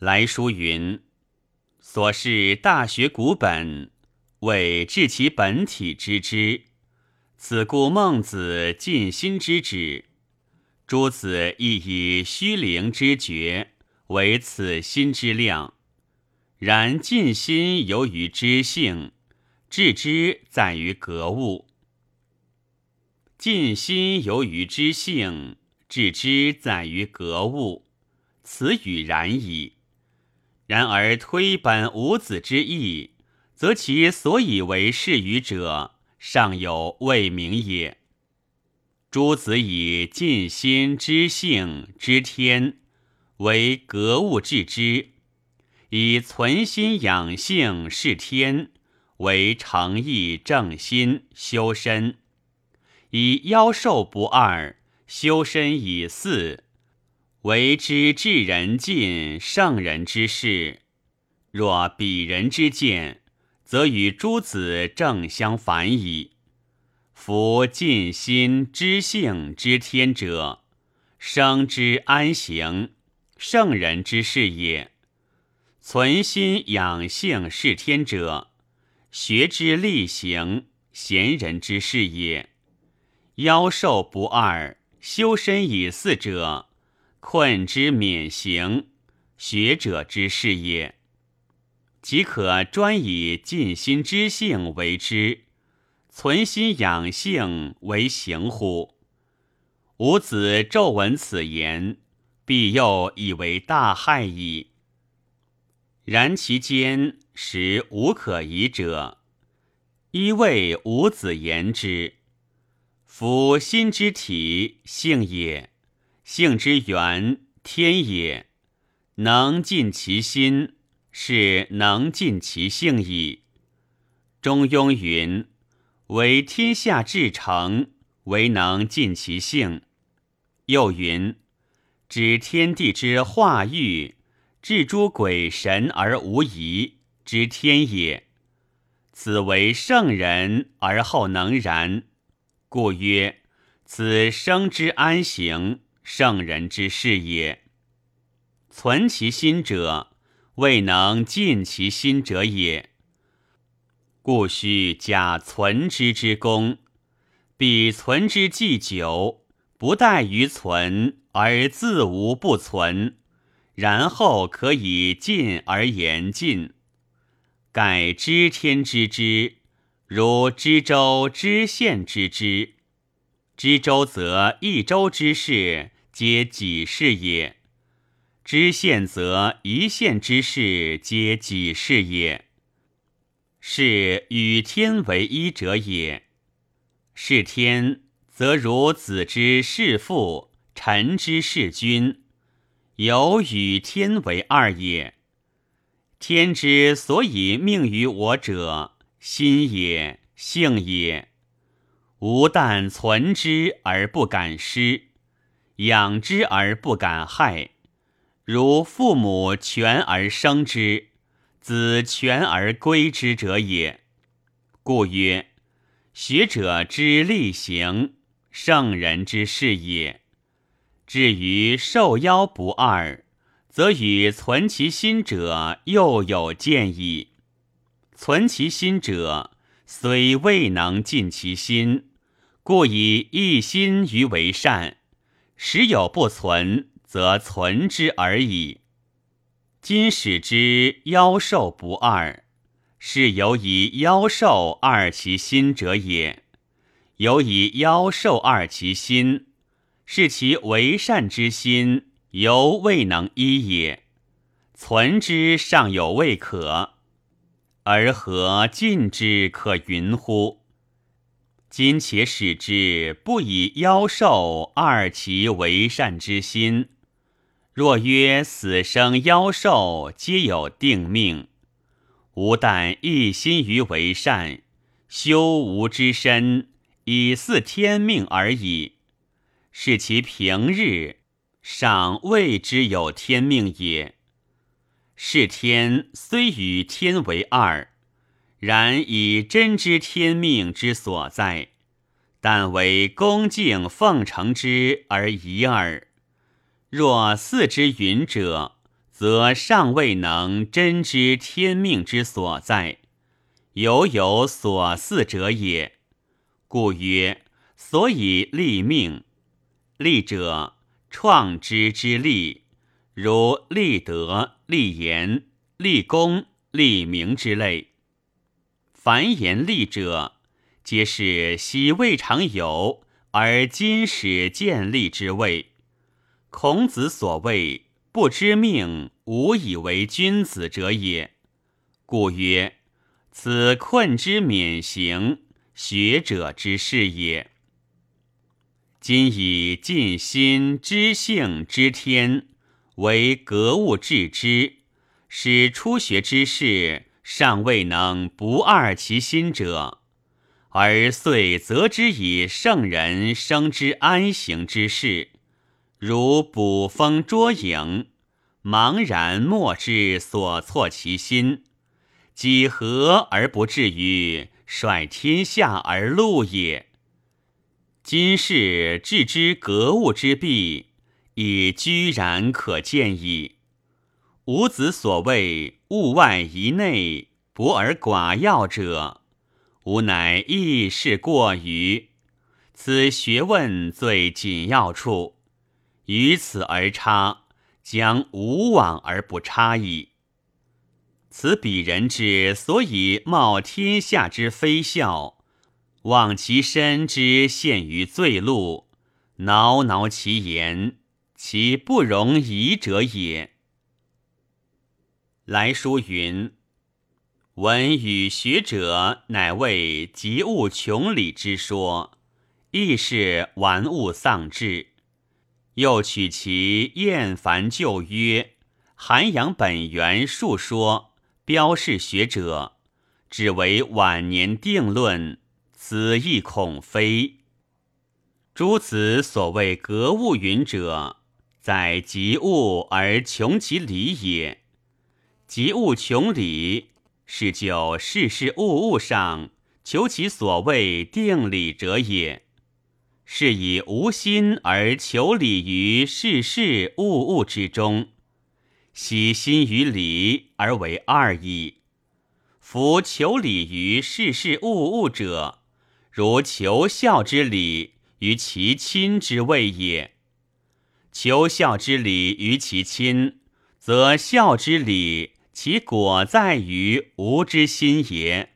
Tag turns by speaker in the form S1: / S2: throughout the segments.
S1: 来书云：“所是大学古本，为治其本体之之。此故孟子尽心之旨，诸子亦以虚灵之觉为此心之量。然尽心由于知性，致之在于格物。尽心由于知性，致之在于格物。此语然矣。”然而推本无子之意，则其所以为是语者，尚有未明也。诸子以尽心知性知天，为格物致之；以存心养性事天，为诚意正心修身；以妖兽不二，修身以四。为之至人尽圣人之事，若鄙人之见，则与诸子正相反矣。夫尽心知性知天者，生之安行，圣人之事也；存心养性事天者，学之力行，贤人之事也。妖兽不二，修身以四者。困之免行，学者之事也。即可专以尽心之性为之，存心养性为行乎？吾子骤闻此言，必又以为大害矣。然其间实无可疑者。一谓吾子言之：夫心之体性也。性之源，天也。能尽其心，是能尽其性矣。中庸云：“为天下至诚，唯能尽其性。”又云：“知天地之化育，至诸鬼神而无疑，知天也。此为圣人而后能然。故曰：此生之安行。”圣人之事也，存其心者，未能尽其心者也。故须假存之之功，彼存之既久，不待于存而自无不存，然后可以尽而言尽。盖知天之知，如知周知县之知，知周则一周之事。皆己事也，知县则一县之事皆己事也。是与天为一者也。是天，则如子之事父，臣之事君，有与天为二也。天之所以命于我者，心也，性也。吾但存之而不敢失。养之而不敢害，如父母权而生之，子权而归之者也。故曰：学者之力行，圣人之事也。至于受邀不二，则与存其心者又有见矣。存其心者，虽未能尽其心，故以一心于为善。时有不存，则存之而已。今使之妖兽不二，是有以妖兽二其心者也。有以妖兽二其心，是其为善之心犹未能一也。存之尚有未可，而何尽之可云乎？今且使之不以妖兽二其为善之心。若曰死生妖兽皆有定命，吾但一心于为善，修吾之身以似天命而已。是其平日尚未知有天命也。是天虽与天为二。然以真知天命之所在，但为恭敬奉承之而已耳。若似之云者，则尚未能真知天命之所在，犹有所似者也。故曰：所以立命，立者创之之立，如立德、立言、立功、立名之类。凡言利者，皆是昔未尝有。而今始建立之谓，孔子所谓“不知命，无以为君子”者也。故曰：此困之免行，学者之事也。今以尽心知性知天为格物致知，使初学之事尚未能不二其心者。而遂则之以圣人生之安行之事，如捕风捉影，茫然莫知所措其心，几何而不至于率天下而戮也？今世置之格物之弊，已居然可见矣。吾子所谓物外夷内，博而寡要者。吾乃亦是过于，此学问最紧要处，于此而差，将无往而不差矣。此鄙人之所以冒天下之非笑，忘其身之陷于罪路，挠挠其言，其不容疑者也。来书云。闻与学者，乃谓及物穷理之说，亦是玩物丧志。又取其厌烦旧约，涵养本源述说，标示学者，只为晚年定论，此亦恐非。诸子所谓格物云者，在及物而穷其理也。及物穷理。是就事事物物上求其所谓定理者也，是以无心而求理于事事物物之中，喜心于理而为二矣。夫求理于事事物物者，如求孝之理于其亲之谓也。求孝之理于其亲，则孝之理。其果在于吾之心也，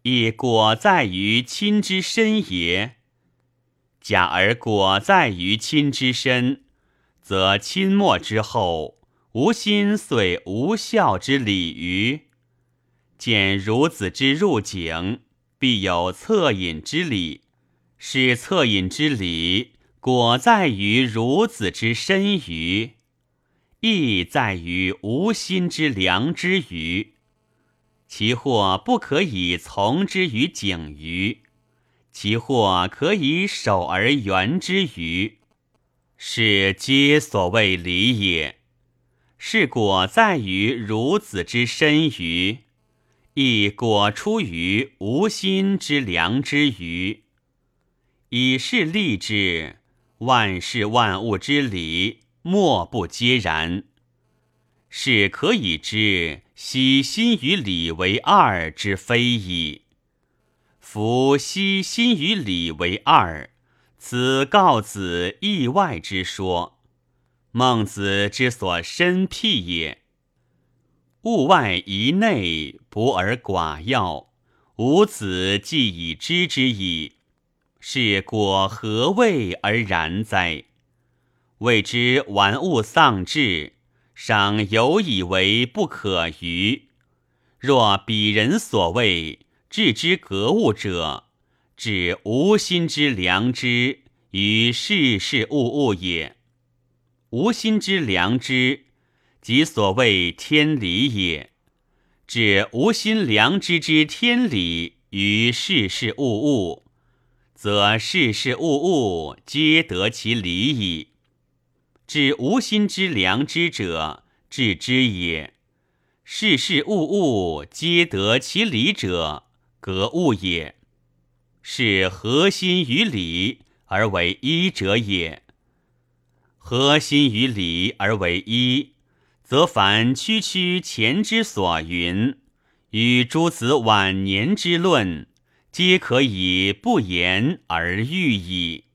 S1: 亦果在于亲之身也。假而果在于亲之身，则亲莫之后，吾心遂无孝之礼于。见孺子之入井，必有恻隐之礼，是恻隐之礼，果在于孺子之身于。亦在于无心之良之余，其或不可以从之于景于，其或可以守而圆之于，是皆所谓理也。是果在于孺子之身于，亦果出于无心之良之余，以是立之，万事万物之理。莫不皆然，是可以知悉心与理为二之非矣。夫悉心与理为二，此告子意外之说，孟子之所深辟也。物外一内，博而寡要，吾子既已知之矣。是果何谓而然哉？谓之玩物丧志，尚有以为不可逾。若彼人所谓置之格物者，指无心之良知于事事物物也。无心之良知，即所谓天理也。指无心良知之天理于事事物物，则事事物物皆得其理矣。指无心之良知者，治之也；事事物物皆得其理者，格物也。是合心于理而为一者也。合心于理而为一，则凡区区前之所云，与诸子晚年之论，皆可以不言而喻矣。